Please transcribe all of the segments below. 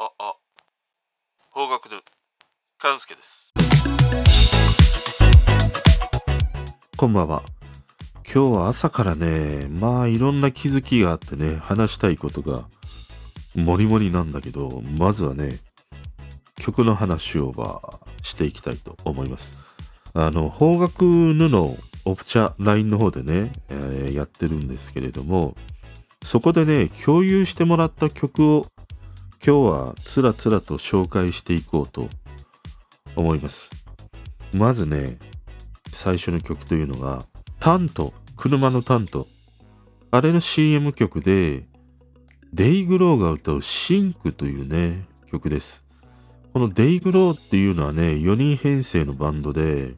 あ、あ、方角の勘介です。こんばんは。今日は朝からね、まあいろんな気づきがあってね、話したいことがもりもりなんだけど、まずはね、曲の話をまあしていきたいと思います。あの、方角布オプチャ LINE の方でね、えーやってるんですけれども、そこでね、共有してもらった曲を今日はつらつらと紹介していこうと思います。まずね、最初の曲というのが、タント、車のタント。あれの CM 曲で、デイグローが歌うシンクというね、曲です。このデイグローっていうのはね、4人編成のバンドで、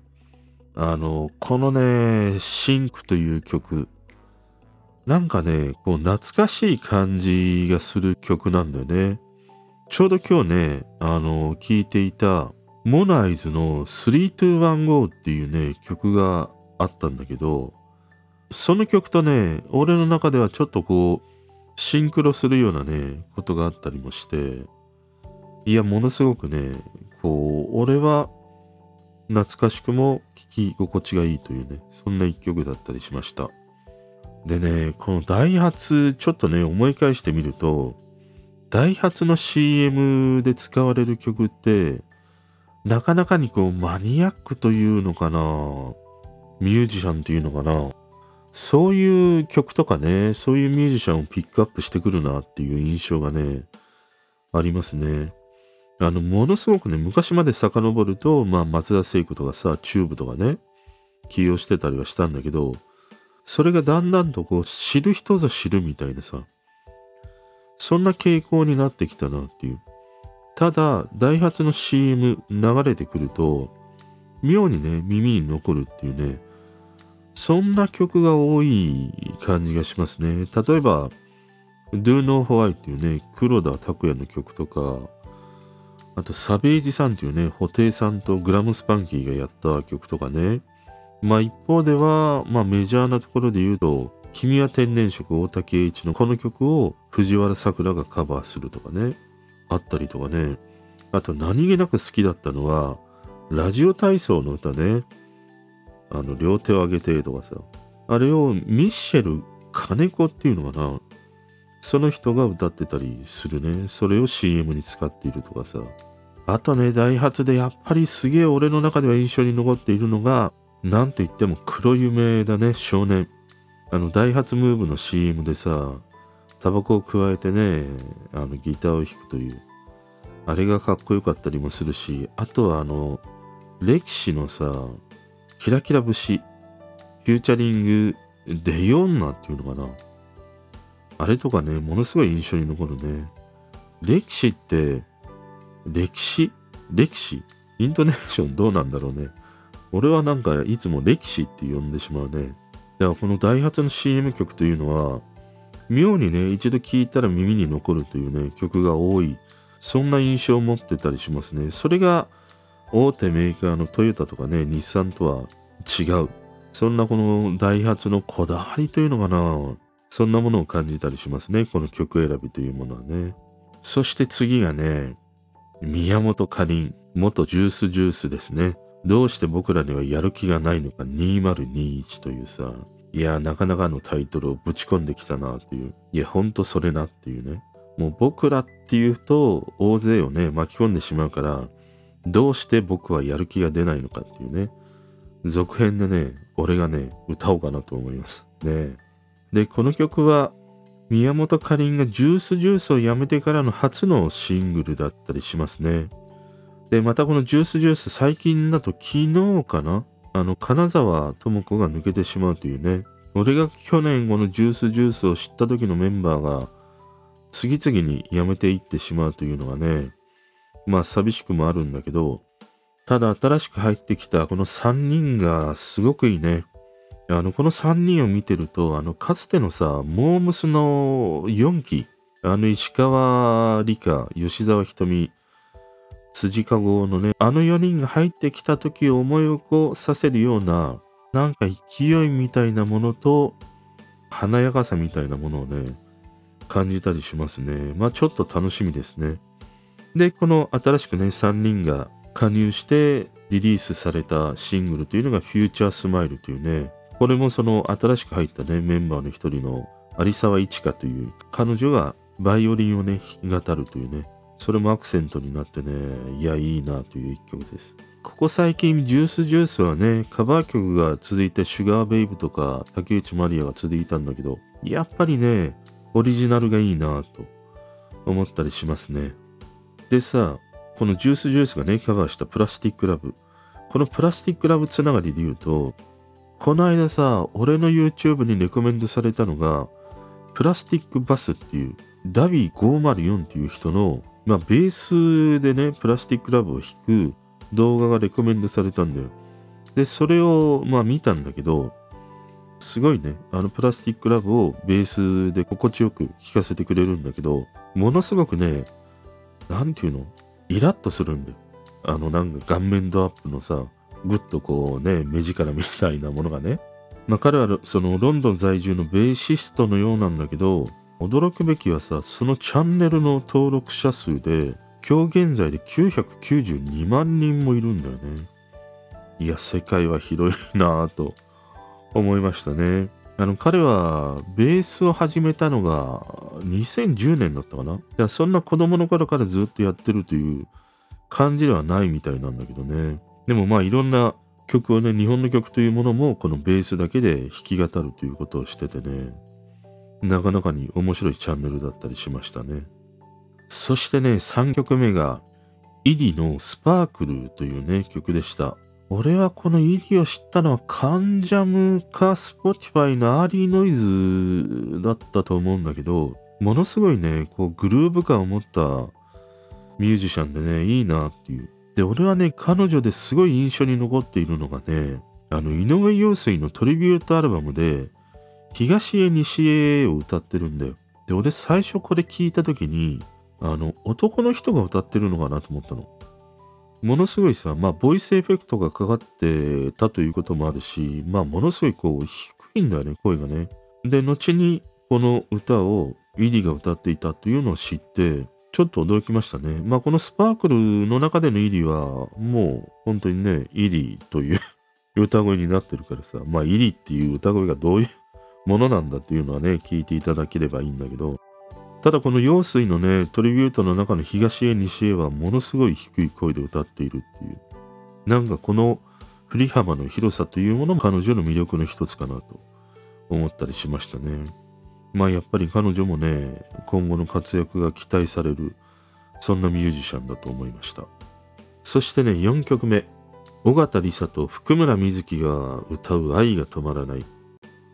あの、このね、シンクという曲、なんかね、こう懐かしい感じがする曲なんだよね。ちょうど今日ね、あの、聴いていた、モナイズの3215っていうね、曲があったんだけど、その曲とね、俺の中ではちょっとこう、シンクロするようなね、ことがあったりもして、いや、ものすごくね、こう、俺は懐かしくも聴き心地がいいというね、そんな一曲だったりしました。でね、このダイハツ、ちょっとね、思い返してみると、ダイハツの CM で使われる曲って、なかなかにこうマニアックというのかな、ミュージシャンっていうのかな、そういう曲とかね、そういうミュージシャンをピックアップしてくるなっていう印象がね、ありますね。あの、ものすごくね、昔まで遡ると、まあ、松田聖子とかさ、チューブとかね、起用してたりはしたんだけど、それがだんだんとこう、知る人ぞ知るみたいなさ、そんな傾向になってきたなっていう。ただ、ダイハツの CM 流れてくると、妙にね、耳に残るっていうね、そんな曲が多い感じがしますね。例えば、Do No Why っていうね、黒田拓也の曲とか、あと、サベージさんっていうね、布袋さんとグラムスパンキーがやった曲とかね。まあ一方では、まあメジャーなところで言うと、君は天然色大竹栄一のこの曲を藤原さくらがカバーするとかね。あったりとかね。あと何気なく好きだったのは、ラジオ体操の歌ね。あの、両手を上げてとかさ。あれをミッシェル金子っていうのかな。その人が歌ってたりするね。それを CM に使っているとかさ。あとね、ダイハツでやっぱりすげえ俺の中では印象に残っているのが、なんと言っても黒夢だね、少年。あの、ダイハツムーブの CM でさ、タバコを加えてね、あの、ギターを弾くという。あれがかっこよかったりもするし、あとはあの、歴史のさ、キラキラ節、フューチャリング、デヨンナっていうのかな。あれとかね、ものすごい印象に残るね。歴史って、歴史？歴史？イントネーションどうなんだろうね。俺はなんかいつも歴史って呼んでしまうね。だからこのダイハツの CM 曲というのは、妙にね、一度聴いたら耳に残るというね、曲が多い。そんな印象を持ってたりしますね。それが大手メーカーのトヨタとかね、日産とは違う。そんなこのダイハツのこだわりというのかな。そんなものを感じたりしますね。この曲選びというものはね。そして次がね、宮本かりん、元ジュースジュースですね。どうして僕らにはやる気がないのか2021というさ、いや、なかなかのタイトルをぶち込んできたなっていう。いや、ほんとそれなっていうね。もう僕らっていうと大勢をね、巻き込んでしまうから、どうして僕はやる気が出ないのかっていうね。続編でね、俺がね、歌おうかなと思います。ねで、この曲は、宮本かりんがジュースジュースをやめてからの初のシングルだったりしますね。で、またこのジュースジュース最近だと昨日かなあの、金沢智子が抜けてしまうというね。俺が去年このジュースジュースを知った時のメンバーが次々に辞めていってしまうというのがね、まあ寂しくもあるんだけど、ただ新しく入ってきたこの3人がすごくいいね。あの、この3人を見てると、あの、かつてのさ、モームスの4期、あの、石川理香、吉沢ひとみ、辻かごのね、あの4人が入ってきた時を思い起こさせるような、なんか勢いみたいなものと、華やかさみたいなものをね、感じたりしますね。まあちょっと楽しみですね。で、この新しくね、3人が加入してリリースされたシングルというのがフューチャースマイルというね、これもその新しく入ったね、メンバーの一人の有沢一花という彼女がバイオリンをね、弾き語るというね、それもアクセントになってね、いや、いいなという一曲です。ここ最近、ジュースジュースはね、カバー曲が続いて、シュガーベイブとか、竹内まりやが続いたんだけど、やっぱりね、オリジナルがいいなと思ったりしますね。でさ、このジュースジュースがね、カバーしたプラスティックラブ。このプラスティックラブつながりで言うと、この間さ、俺の YouTube にレコメンドされたのが、プラスティックバスっていう、ダビー504っていう人の、まあ、ベースでね、プラスティックラブを弾く動画がレコメンドされたんだよ。で、それを、まあ見たんだけど、すごいね、あのプラスティックラブをベースで心地よく聴かせてくれるんだけど、ものすごくね、なんていうの？イラッとするんだよ。あのなんか顔面ドアップのさ、ぐっとこうね、目力みたいなものがね。まあ彼はそのロンドン在住のベーシストのようなんだけど、驚くべきはさ、そのチャンネルの登録者数で、今日現在で992万人もいるんだよね。いや、世界は広いなぁと思いましたね。あの、彼はベースを始めたのが2010年だったかないや、そんな子供の頃からずっとやってるという感じではないみたいなんだけどね。でもまあいろんな曲をね、日本の曲というものもこのベースだけで弾き語るということをしててね、なかなかに面白いチャンネルだったりしましたね。そしてね、3曲目が、iri の Sparkle というね、曲でした。俺はこのイディを知ったのは関ジャムか Spotify の Early Noise だったと思うんだけど、ものすごいね、こうグルーヴ感を持ったミュージシャンでね、いいなっていう。で、俺はね、彼女ですごい印象に残っているのがね、あの、井上陽水のトリビュートアルバムで、東へ西へを歌ってるんだよ。で、俺最初これ聞いた時に、あの、男の人が歌ってるのかなと思ったの。ものすごいさ、まあ、ボイスエフェクトがかかってたということもあるし、まあ、ものすごいこう、低いんだよね、声がね。で、後にこの歌をウィリーが歌っていたというのを知って、ちょっと驚きましたね。まあ、このスパークルの中でのイリーは、もう本当にね、イリーという 歌声になってるからさ、まあ、イリーっていう歌声がどういうものなんだっていうのはね、聞いていただければいいんだけど、ただこの陽水のね、トリビュートの中の東へ西へはものすごい低い声で歌っているっていう。なんかこの振り幅の広さというものも彼女の魅力の一つかなと思ったりしましたね。まあやっぱり彼女もね、今後の活躍が期待される、そんなミュージシャンだと思いました。そしてね、4曲目。尾形梨沙と福村瑞希が歌う愛が止まらない。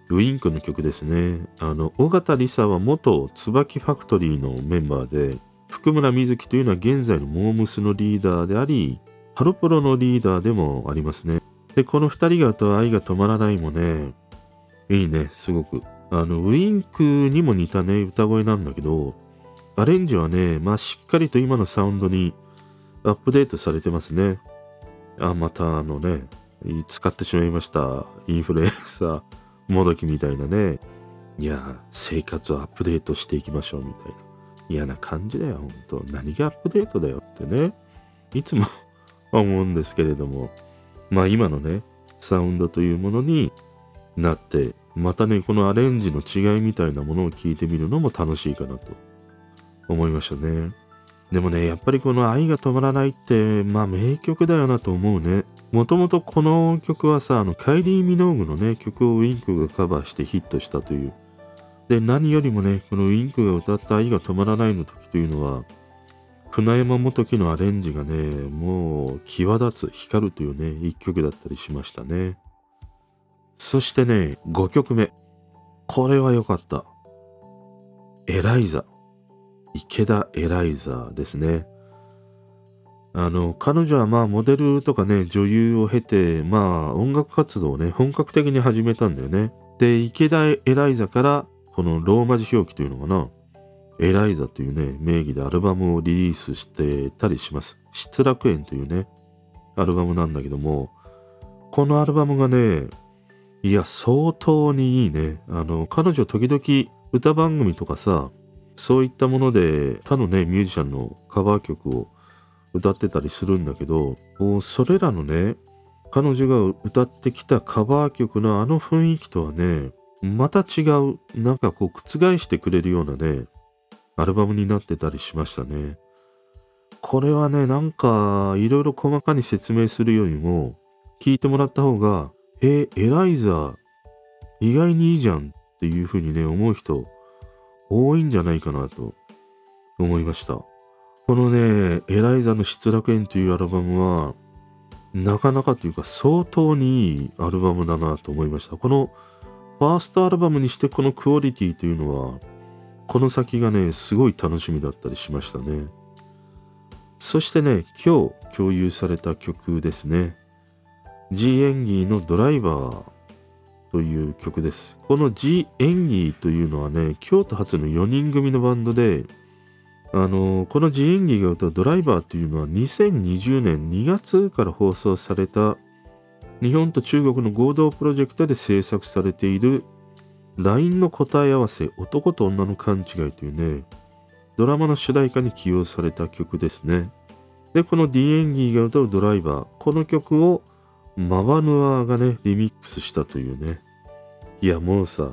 ウィンクの曲ですね。あの、尾形梨沙は元椿ファクトリーのメンバーで、福村瑞希というのは現在のモームスのリーダーであり、ハロプロのリーダーでもありますね。で、この二人が歌う愛が止まらないもね、いいね、すごく。あの、ウィンクにも似たね、歌声なんだけど、アレンジはね、まあしっかりと今のサウンドにアップデートされてますね。あ、またあのね、使ってしまいました。インフルエンサー。もどきみたいなね、いや、生活をアップデートしていきましょうみたいな。嫌な感じだよ、本当何がアップデートだよってね、いつも思うんですけれども、まあ今のね、サウンドというものになって、またね、このアレンジの違いみたいなものを聞いてみるのも楽しいかなと思いましたね。でもね、やっぱりこの愛が止まらないって、まあ名曲だよなと思うね。もともとこの曲はさ、あの、カイリー・ミノーグのね、曲をウィンクがカバーしてヒットしたという。で、何よりもね、このウィンクが歌った愛が止まらないの時というのは、船山元樹のアレンジがね、もう際立つ、光るというね、一曲だったりしましたね。そしてね、5曲目。これは良かった。エライザ。池田エライザですね。あの、彼女はまあモデルとかね、女優を経て、まあ音楽活動をね、本格的に始めたんだよね。で、池田エライザからこのローマ字表記というのかな、エライザというね、名義でアルバムをリリースしてたりします。失楽園というね、アルバムなんだけども、このアルバムがね、いや、相当にいいね。あの、彼女時々歌番組とかさ、そういったもので他のね、ミュージシャンのカバー曲を歌ってたりするんだけど、それらのね、彼女が歌ってきたカバー曲のあの雰囲気とはね、また違う、なんかこう覆してくれるようなね、アルバムになってたりしましたね。これはね、なんかいろいろ細かに説明するよりも、聞いてもらった方が、え、エライザ意外にいいじゃんっていうふうにね、思う人多いんじゃないかなと思いました。このね、エライザの失楽園というアルバムは、なかなかというか相当にいいアルバムだなと思いました。このファーストアルバムにしてこのクオリティというのは、この先がね、すごい楽しみだったりしましたね。そしてね、今日共有された曲ですね。G 演技のドライバーという曲です。この G 演技というのはね、京都発の4人組のバンドで、あのこの G 演技が歌うドライバーというのは2020年2月から放送された日本と中国の合同プロジェクトで制作されている LINE の答え合わせ男と女の勘違いというねドラマの主題歌に起用された曲ですねでこの D 演技が歌うドライバーこの曲をマバヌアがねリミックスしたというねいやもうさ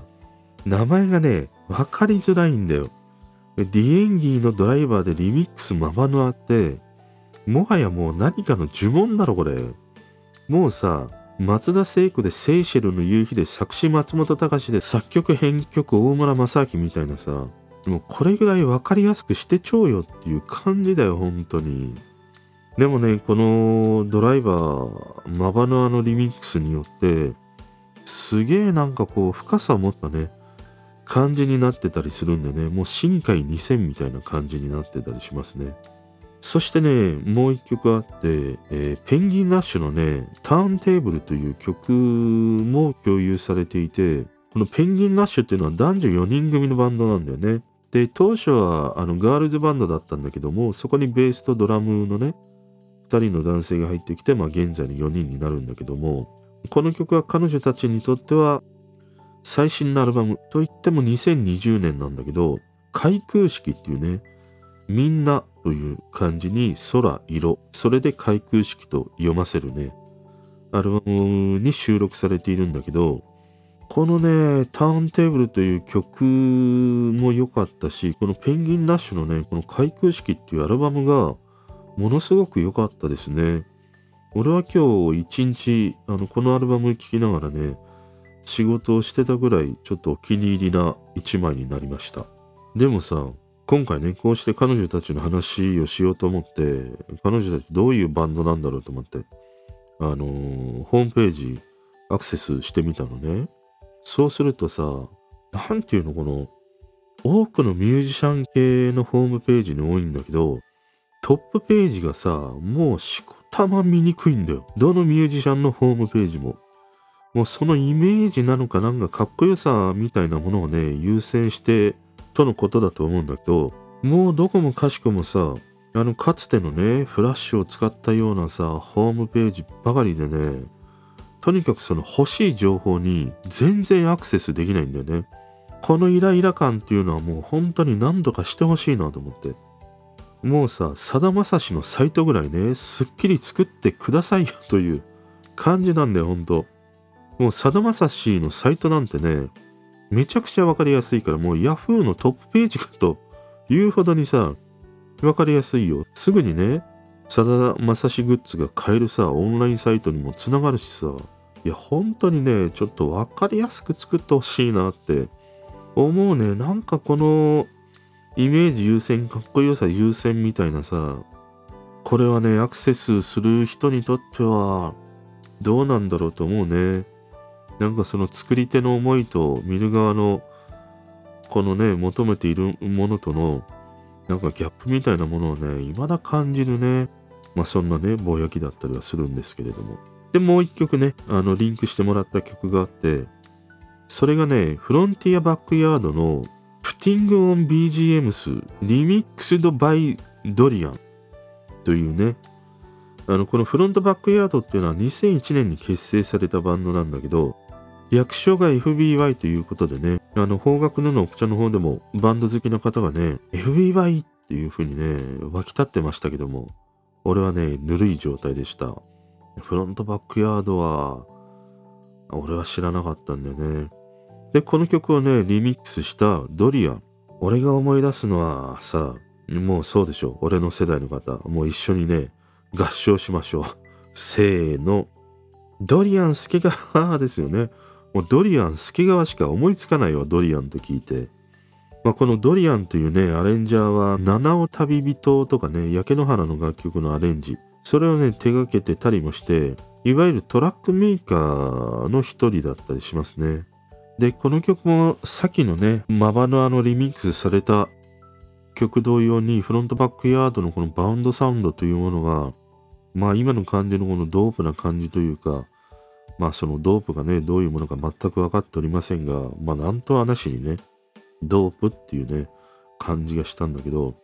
名前がね分かりづらいんだよディエンギーのドライバーでリミックスママヌアって、もはやもう何かの呪文だろ、これ。もうさ、松田聖子でセイシェルの夕日で作詞松本隆で作曲編曲大村正明みたいなさ、もうこれぐらい分かりやすくしてちょうよっていう感じだよ、本当に。でもね、このドライバー、マバヌアのリミックスによって、すげえなんかこう深さを持ったね、感じになってたりするんでね、もう深海2000みたいな感じになってたりしますね。そしてね、もう一曲あって、えー、ペンギンラッシュのね、ターンテーブルという曲も共有されていて、このペンギンラッシュっていうのは男女4人組のバンドなんだよね。で、当初はあのガールズバンドだったんだけども、そこにベースとドラムのね、2人の男性が入ってきて、まあ現在の4人になるんだけども、この曲は彼女たちにとっては最新のアルバムといっても2020年なんだけど、開空式っていうね、みんなという漢字に空、色、それで開空式と読ませるね、アルバムに収録されているんだけど、このね、ターンテーブルという曲も良かったし、このペンギンラッシュのね、この開空式っていうアルバムがものすごく良かったですね。俺は今日一日、あの、このアルバム聴きながらね、仕事をしてたぐらいちょっとお気に入りな一枚になりました。でもさ、今回ね、こうして彼女たちの話をしようと思って、彼女たちどういうバンドなんだろうと思って、あのー、ホームページアクセスしてみたのね。そうするとさ、なんていうのこの、多くのミュージシャン系のホームページに多いんだけど、トップページがさ、もうしこたま見にくいんだよ。どのミュージシャンのホームページも。もうそのイメージなのかなんかかっこよさみたいなものをね、優先してとのことだと思うんだけど、もうどこもかしこもさ、あのかつてのね、フラッシュを使ったようなさ、ホームページばかりでね、とにかくその欲しい情報に全然アクセスできないんだよね。このイライラ感っていうのはもう本当に何とかしてほしいなと思って。もうさ、さだまさしのサイトぐらいね、すっきり作ってくださいよという感じなんだよ、ほんと。もうさだまさしのサイトなんてね、めちゃくちゃわかりやすいから、もう Yahoo のトップページかというほどにさ、わかりやすいよ。すぐにね、さだまさしグッズが買えるさ、オンラインサイトにもつながるしさ、いや、本当にね、ちょっとわかりやすく作ってほしいなって思うね。なんかこのイメージ優先、かっこよさ優先みたいなさ、これはね、アクセスする人にとってはどうなんだろうと思うね。なんかその作り手の思いと見る側のこのね、求めているものとのなんかギャップみたいなものをね、未だ感じるね。まあそんなね、ぼやきだったりはするんですけれども。で、もう一曲ね、あの、リンクしてもらった曲があって、それがね、フロンティアバックヤードのプティングオン BGMs リミックスドバイドリアンというね、あの、このフロントバックヤードっていうのは2001年に結成されたバンドなんだけど、役所が FBY ということでね、あの、方角のの奥茶の方でもバンド好きな方がね、FBI っていう風にね、湧き立ってましたけども、俺はね、ぬるい状態でした。フロントバックヤードは、俺は知らなかったんだよね。で、この曲をね、リミックスしたドリアン。俺が思い出すのはさ、もうそうでしょ。俺の世代の方。もう一緒にね、合唱しましょう。せーの。ドリアン助川 ですよね。もうドリアン助川しか思いつかないわ、ドリアンと聞いて。まあ、このドリアンというね、アレンジャーは、七尾旅人とかね、焼け野原の楽曲のアレンジ。それをね、手掛けてたりもして、いわゆるトラックメーカーの一人だったりしますね。で、この曲もさっきのね、マバのあのリミックスされた曲同様にフロントバックヤードのこのバウンドサウンドというものが、まあ今の感じのこのドープな感じというか、まあそのドープがね、どういうものか全く分かっておりませんが、まあなんとはなしにね、ドープっていうね、感じがしたんだけど、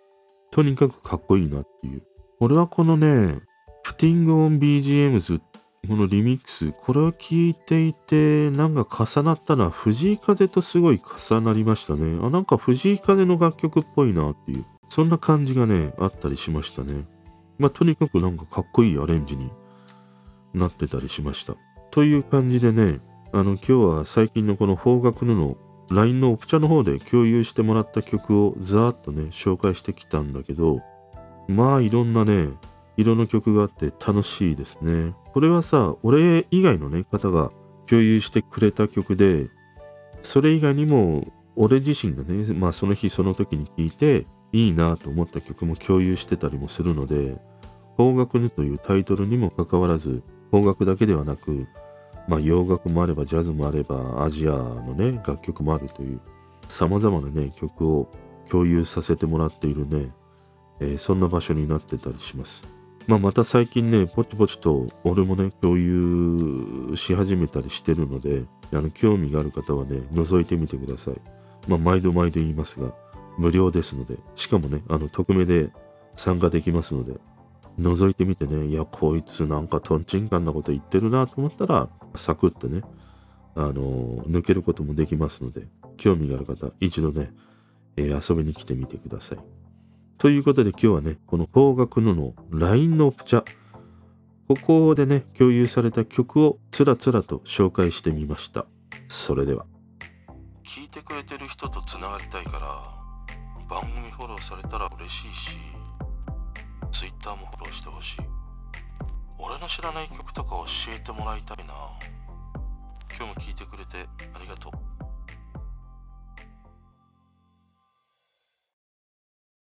とにかくかっこいいなっていう。俺はこのね、プティングオン BGMs このリミックス、これを聞いていて、なんか重なったのは藤井風とすごい重なりましたね。あ、なんか藤井風の楽曲っぽいなっていう、そんな感じがね、あったりしましたね。まあ、とにかくなんかかっこいいアレンジになってたりしました。という感じでね、あの、今日は最近のこの方角のの LINE のオプチャの方で共有してもらった曲をざーっとね、紹介してきたんだけど、まあいろんなね、色の曲があって楽しいですね。これはさ、俺以外のね、方が共有してくれた曲で、それ以外にも、俺自身がね、まあその日その時に聴いて、いいなと思った曲も共有してたりもするので、邦楽ぬというタイトルにもかかわらず、邦楽だけではなく、まあ洋楽もあればジャズもあればアジアのね、楽曲もあるという、様々なね、曲を共有させてもらっているね、えー、そんな場所になってたりします。まあ、また最近ね、ポチポチと俺もね、共有し始めたりしてるので、あの興味がある方はね、覗いてみてください。まあ、毎度毎度言いますが、無料ですので、しかもね、あの、匿名で参加できますので、覗いてみてね、いや、こいつなんかトンチンカンなこと言ってるなと思ったら、サクッとね、あの抜けることもできますので、興味がある方、一度ね、えー、遊びに来てみてください。ということで今日はね、この方角のの LINE のオプチャ、ここでね、共有された曲をつらつらと紹介してみました。それでは。聞いてくれてる人とつながりたいから、番組フォローされたら嬉しいし、Twitter もフォローしてほしい。俺の知らない曲とか教えてもらいたいな。今日も聞いてくれてありがとう。